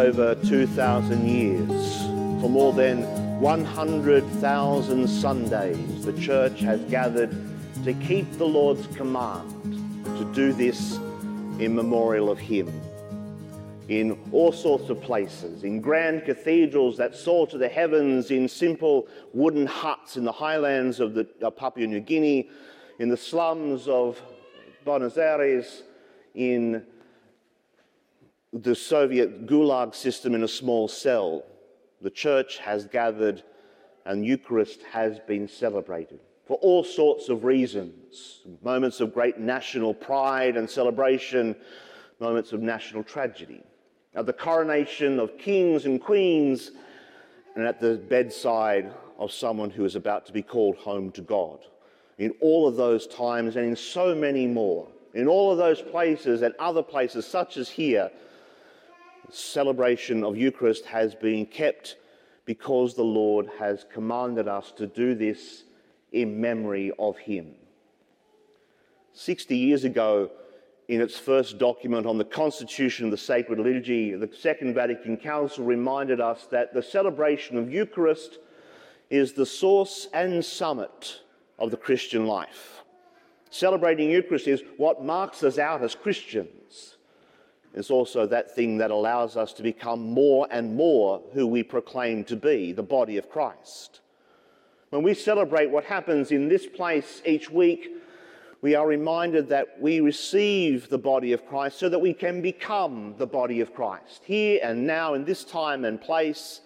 over 2,000 years. For more than 100,000 Sundays, the church has gathered to keep the Lord's command to do this in memorial of Him. In all sorts of places, in grand cathedrals that soar to the heavens, in simple wooden huts in the highlands of, the, of Papua New Guinea, in the slums of Buenos Aires, in the Soviet Gulag system in a small cell. The church has gathered and Eucharist has been celebrated for all sorts of reasons moments of great national pride and celebration, moments of national tragedy. At the coronation of kings and queens, and at the bedside of someone who is about to be called home to God. In all of those times and in so many more, in all of those places and other places, such as here, celebration of Eucharist has been kept because the Lord has commanded us to do this in memory of Him. 60 years ago, in its first document on the constitution of the sacred liturgy, the Second Vatican Council reminded us that the celebration of Eucharist is the source and summit of the Christian life. Celebrating Eucharist is what marks us out as Christians. It's also that thing that allows us to become more and more who we proclaim to be, the body of Christ. When we celebrate what happens in this place each week, we are reminded that we receive the body of Christ so that we can become the body of Christ here and now in this time and place,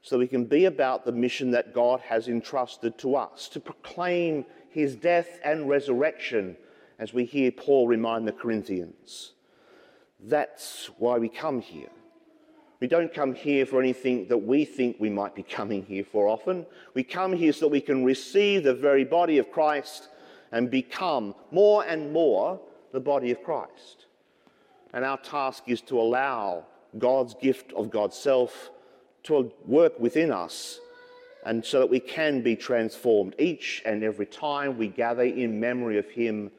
so we can be about the mission that God has entrusted to us to proclaim his death and resurrection, as we hear Paul remind the Corinthians. That's why we come here. We don't come here for anything that we think we might be coming here for often. We come here so that we can receive the very body of Christ and become more and more the body of Christ. And our task is to allow God's gift of God's self to work within us and so that we can be transformed each and every time we gather in memory of Him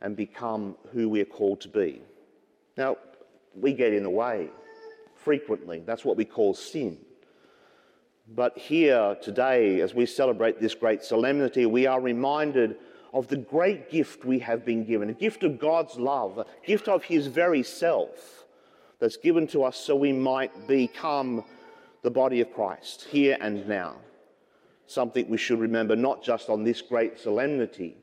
and become who we are called to be. Now, we get in the way frequently. That's what we call sin. But here today, as we celebrate this great solemnity, we are reminded of the great gift we have been given a gift of God's love, a gift of His very self that's given to us so we might become the body of Christ here and now. Something we should remember not just on this great solemnity,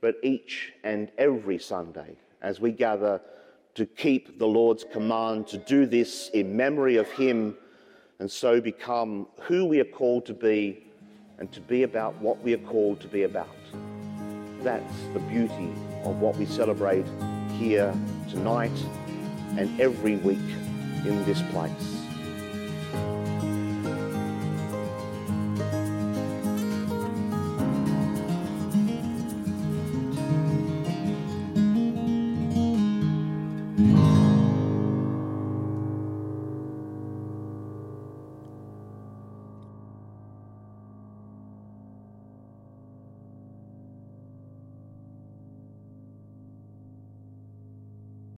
but each and every Sunday as we gather to keep the Lord's command to do this in memory of Him and so become who we are called to be and to be about what we are called to be about. That's the beauty of what we celebrate here tonight and every week in this place.